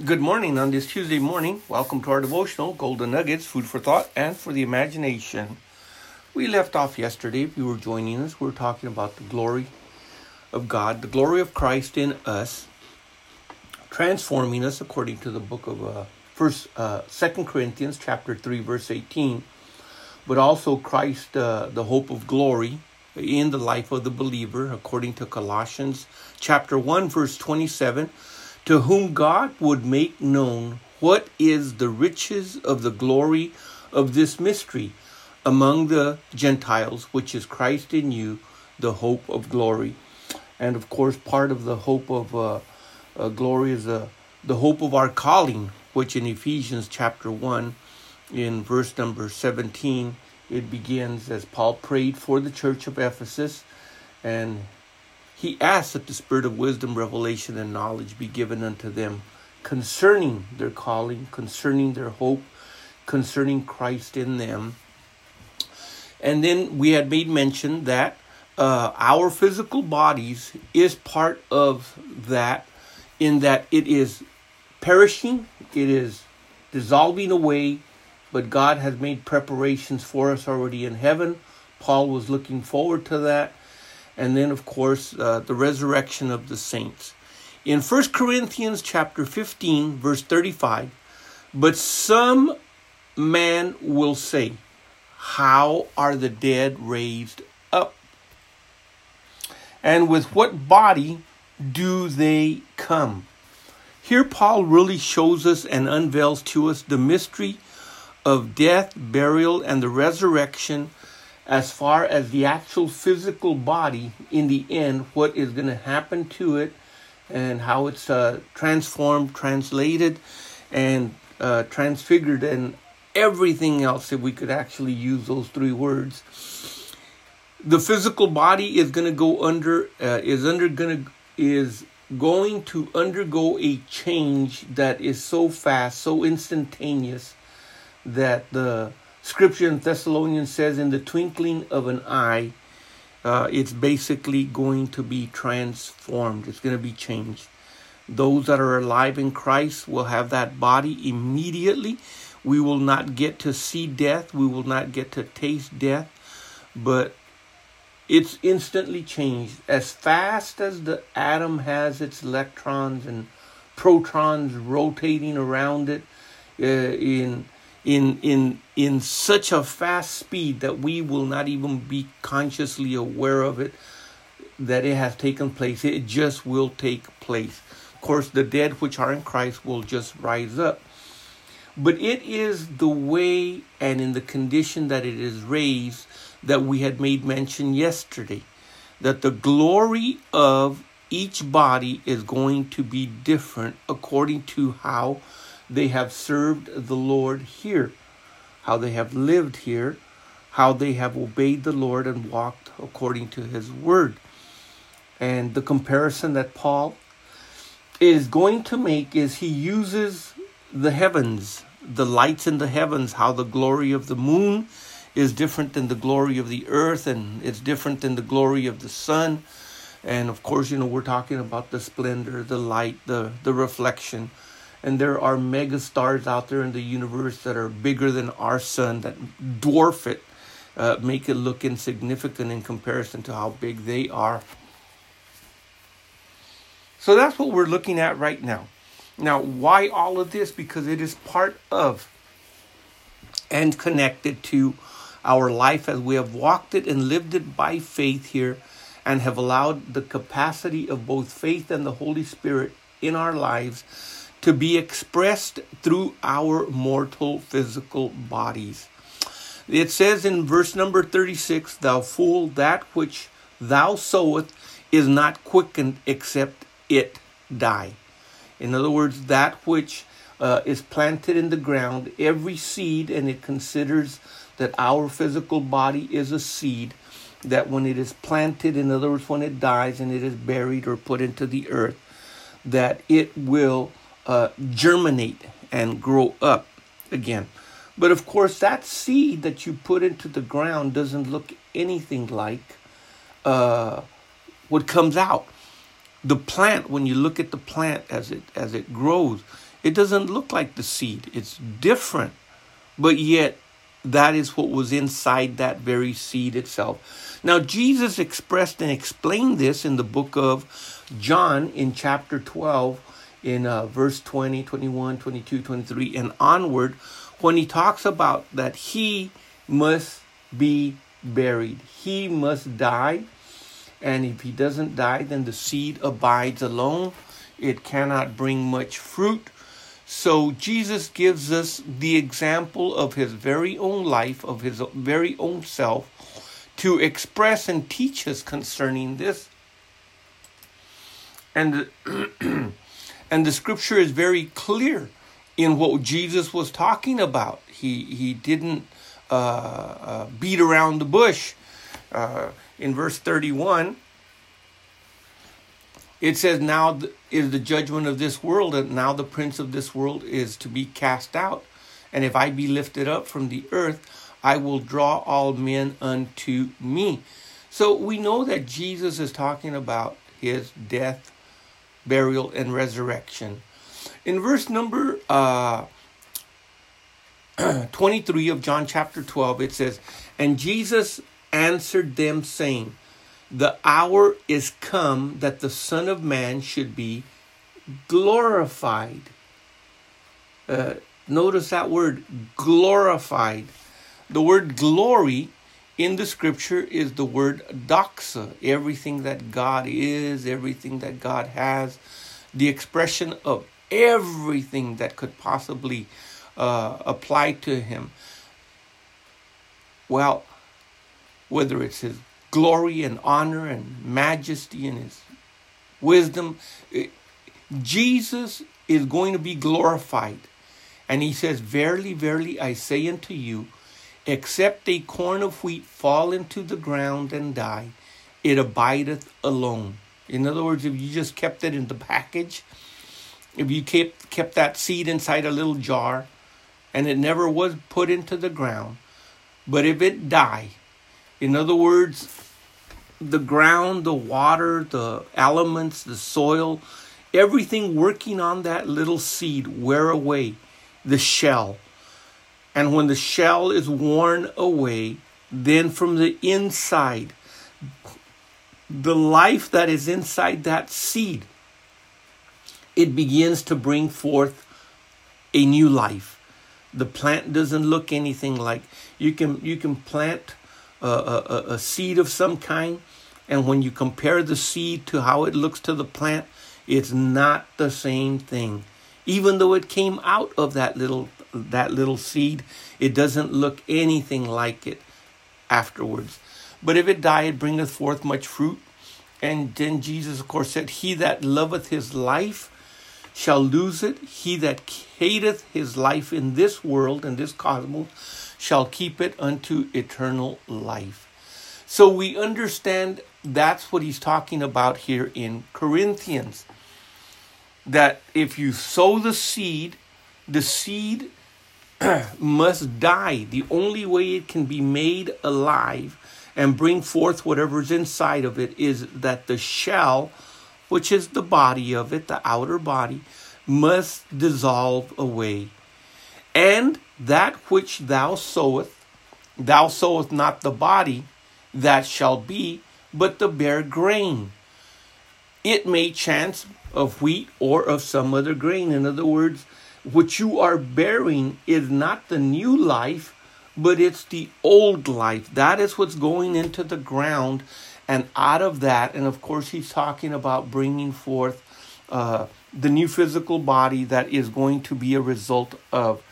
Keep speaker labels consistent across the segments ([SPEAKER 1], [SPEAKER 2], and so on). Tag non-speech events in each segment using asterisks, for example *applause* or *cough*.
[SPEAKER 1] Good morning on this Tuesday morning. Welcome to our devotional, Golden Nuggets, food for thought and for the imagination. We left off yesterday, if you were joining us, we were talking about the glory of God, the glory of Christ in us, transforming us according to the book of uh, First, uh, Second Corinthians, chapter three, verse eighteen, but also Christ, uh, the hope of glory in the life of the believer, according to Colossians, chapter one, verse twenty-seven to whom God would make known what is the riches of the glory of this mystery among the Gentiles, which is Christ in you, the hope of glory. And of course, part of the hope of uh, uh, glory is uh, the hope of our calling, which in Ephesians chapter 1, in verse number 17, it begins as Paul prayed for the church of Ephesus and he asked that the spirit of wisdom, revelation, and knowledge be given unto them concerning their calling, concerning their hope, concerning Christ in them. And then we had made mention that uh, our physical bodies is part of that, in that it is perishing, it is dissolving away, but God has made preparations for us already in heaven. Paul was looking forward to that and then of course uh, the resurrection of the saints. In 1 corinthians chapter 15 verse 35 but some man will say how are the dead raised up? And with what body do they come here paul really shows us and unveils to us the mystery of death burial and the resurrection as far as the actual physical body in the end, what is going to happen to it, and how it's uh, transformed, translated, and uh, transfigured, and everything else, if we could actually use those three words. The physical body is going to go under, uh, is under going to, is going to undergo a change that is so fast, so instantaneous that the Scripture in Thessalonians says, in the twinkling of an eye, uh, it's basically going to be transformed. It's going to be changed. Those that are alive in Christ will have that body immediately. We will not get to see death. We will not get to taste death. But it's instantly changed. As fast as the atom has its electrons and protons rotating around it uh, in in in in such a fast speed that we will not even be consciously aware of it that it has taken place. It just will take place. Of course the dead which are in christ will just rise up. But it is the way and in the condition that it is raised that we had made mention yesterday that the glory of each body is going to be different according to how they have served the Lord here, how they have lived here, how they have obeyed the Lord and walked according to his word. And the comparison that Paul is going to make is he uses the heavens, the lights in the heavens, how the glory of the moon is different than the glory of the earth, and it's different than the glory of the sun. And of course, you know, we're talking about the splendor, the light, the, the reflection and there are mega stars out there in the universe that are bigger than our sun that dwarf it uh, make it look insignificant in comparison to how big they are. So that's what we're looking at right now. Now why all of this? Because it is part of and connected to our life as we have walked it and lived it by faith here and have allowed the capacity of both faith and the Holy Spirit in our lives to be expressed through our mortal physical bodies. It says in verse number 36 Thou fool, that which thou sowest is not quickened except it die. In other words, that which uh, is planted in the ground, every seed, and it considers that our physical body is a seed, that when it is planted, in other words, when it dies and it is buried or put into the earth, that it will uh, germinate and grow up again. But of course, that seed that you put into the ground doesn't look anything like uh, what comes out. The plant, when you look at the plant as it as it grows, It doesn't look like the seed, it's different. But yet, that is what was inside that very seed itself. Now, Jesus expressed and explained this in the book of John in chapter 12, in uh, verse 20, 21, 22, 23, and onward, when he talks about that he must be buried. He must die. And if he doesn't die, then the seed abides alone. It cannot bring much fruit. So Jesus gives us the example of his very own life, of his very own self, to express and teach us concerning this. And, *clears throat* and the scripture is very clear in what Jesus was talking about. He, he didn't uh, uh, beat around the bush. Uh, in verse 31, it says, Now is the judgment of this world, and now the prince of this world is to be cast out. And if I be lifted up from the earth, I will draw all men unto me. So we know that Jesus is talking about his death, burial, and resurrection. In verse number uh, *clears throat* 23 of John chapter 12, it says, And Jesus answered them, saying, the hour is come that the Son of Man should be glorified. Uh, notice that word glorified. The word glory in the scripture is the word doxa, everything that God is, everything that God has, the expression of everything that could possibly uh, apply to Him. Well, whether it's His glory and honor and majesty and his wisdom. Jesus is going to be glorified. And he says, Verily, verily, I say unto you, except a corn of wheat fall into the ground and die, it abideth alone. In other words, if you just kept it in the package, if you kept, kept that seed inside a little jar and it never was put into the ground, but if it die, in other words, the ground, the water, the elements, the soil, everything working on that little seed wear away the shell. And when the shell is worn away, then from the inside, the life that is inside that seed, it begins to bring forth a new life. The plant doesn't look anything like you can you can plant a, a, a seed of some kind and when you compare the seed to how it looks to the plant, it's not the same thing. Even though it came out of that little that little seed, it doesn't look anything like it afterwards. But if it die, it bringeth forth much fruit. And then Jesus, of course, said, He that loveth his life shall lose it. He that hateth his life in this world, in this cosmos, shall keep it unto eternal life. So we understand that's what he's talking about here in Corinthians. That if you sow the seed, the seed *clears throat* must die. The only way it can be made alive and bring forth whatever's inside of it is that the shell, which is the body of it, the outer body, must dissolve away. And that which thou sowest, thou sowest not the body, that shall be but the bare grain. It may chance of wheat or of some other grain. In other words, what you are bearing is not the new life, but it's the old life. That is what's going into the ground. And out of that, and of course, he's talking about bringing forth uh, the new physical body that is going to be a result of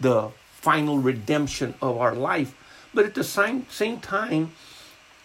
[SPEAKER 1] the final redemption of our life. But at the same, same time,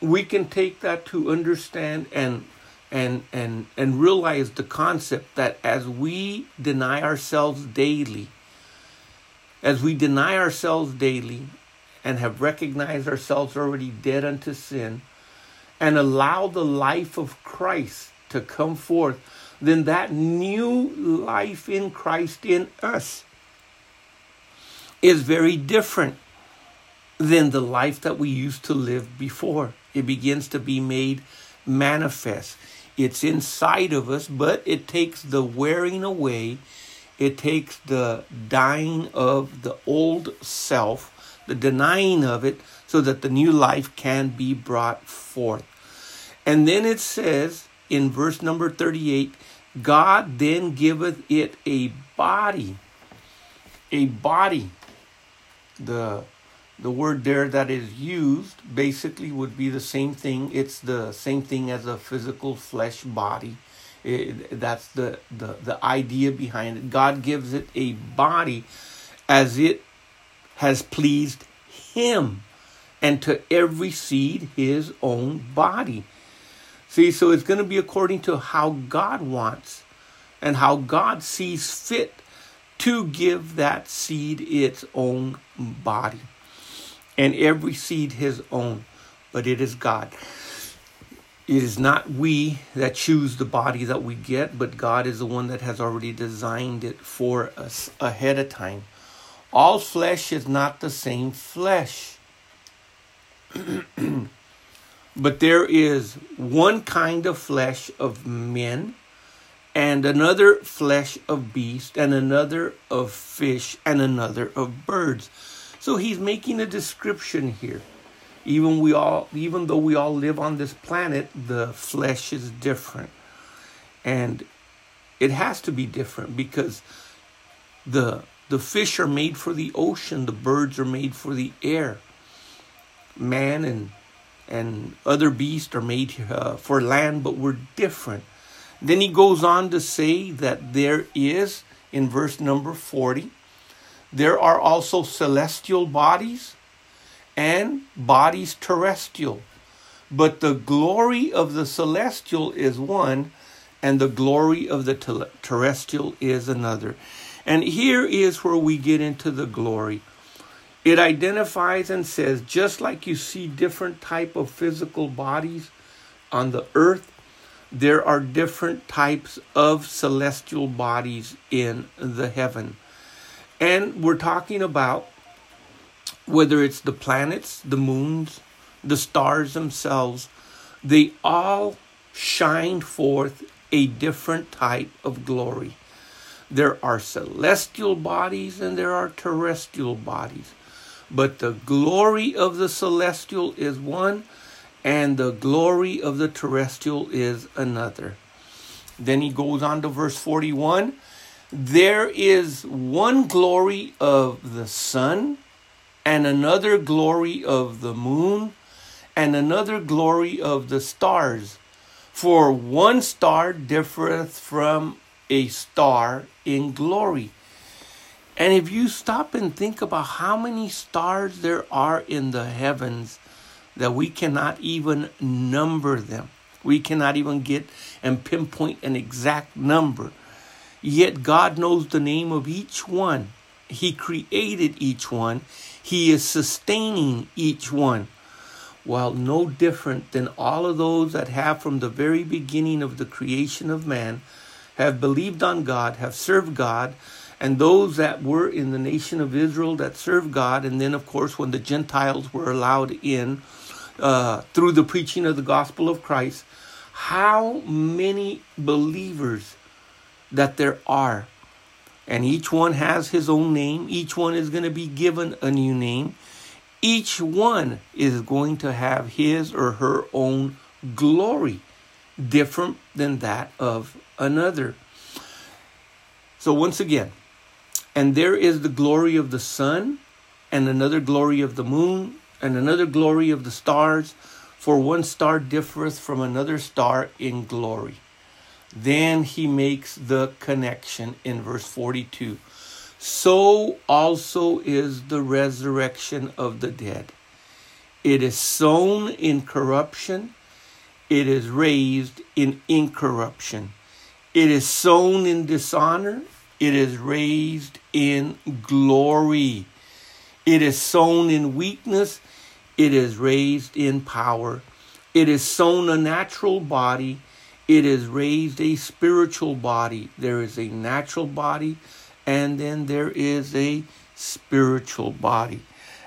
[SPEAKER 1] we can take that to understand and and and and realize the concept that as we deny ourselves daily as we deny ourselves daily and have recognized ourselves already dead unto sin and allow the life of Christ to come forth then that new life in Christ in us is very different than the life that we used to live before it begins to be made manifest. It's inside of us, but it takes the wearing away it takes the dying of the old self, the denying of it, so that the new life can be brought forth. And then it says in verse number 38 God then giveth it a body. A body. The the word there that is used basically would be the same thing. It's the same thing as a physical flesh body. It, that's the, the, the idea behind it. God gives it a body as it has pleased Him, and to every seed His own body. See, so it's going to be according to how God wants and how God sees fit to give that seed its own body and every seed his own, but it is God. It is not we that choose the body that we get, but God is the one that has already designed it for us ahead of time. All flesh is not the same flesh. *clears throat* but there is one kind of flesh of men, and another flesh of beast, and another of fish, and another of birds. So he's making a description here. Even we all even though we all live on this planet, the flesh is different. And it has to be different because the the fish are made for the ocean, the birds are made for the air. Man and and other beasts are made uh, for land, but we're different. Then he goes on to say that there is, in verse number 40, there are also celestial bodies and bodies terrestrial. But the glory of the celestial is one, and the glory of the terrestrial is another. And here is where we get into the glory. It identifies and says, just like you see different type of physical bodies on the earth, there are different types of celestial bodies in the heaven. And we're talking about whether it's the planets, the moons, the stars themselves, they all shine forth a different type of glory. There are celestial bodies and there are terrestrial bodies. But the glory of the celestial is one, and the glory of the terrestrial is another. Then he goes on to verse 41 there is one glory of the sun, and another glory of the moon, and another glory of the stars. For one star differeth from a star in glory. And if you stop and think about how many stars there are in the heavens, that we cannot even number them. We cannot even get and pinpoint an exact number. Yet God knows the name of each one. He created each one. He is sustaining each one. While no different than all of those that have from the very beginning of the creation of man have believed on God, have served God, and those that were in the nation of Israel that served God, and then, of course, when the Gentiles were allowed in uh, through the preaching of the gospel of Christ, how many believers that there are. And each one has his own name. Each one is going to be given a new name. Each one is going to have his or her own glory, different than that of another. So, once again, and there is the glory of the sun, and another glory of the moon, and another glory of the stars, for one star differeth from another star in glory. Then he makes the connection in verse 42. So also is the resurrection of the dead. It is sown in corruption, it is raised in incorruption. It is sown in dishonor, it is raised in glory. It is sown in weakness, it is raised in power. It is sown a natural body, it is raised a spiritual body. There is a natural body, and then there is a spiritual body.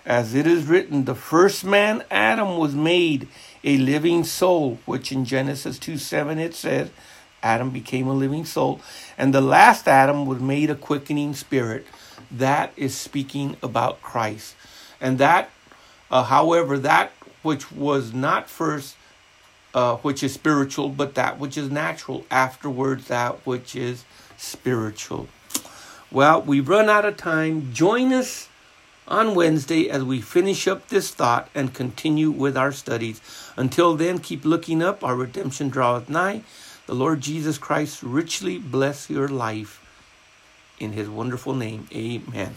[SPEAKER 1] As it is written, the first man, Adam, was made a living soul, which in Genesis 2 7 it says, Adam became a living soul, and the last Adam was made a quickening spirit. That is speaking about Christ. And that, uh, however, that which was not first, uh, which is spiritual, but that which is natural, afterwards, that which is spiritual. Well, we've run out of time. Join us on Wednesday as we finish up this thought and continue with our studies. Until then, keep looking up. Our redemption draweth nigh. The Lord Jesus Christ richly bless your life. In his wonderful name, amen.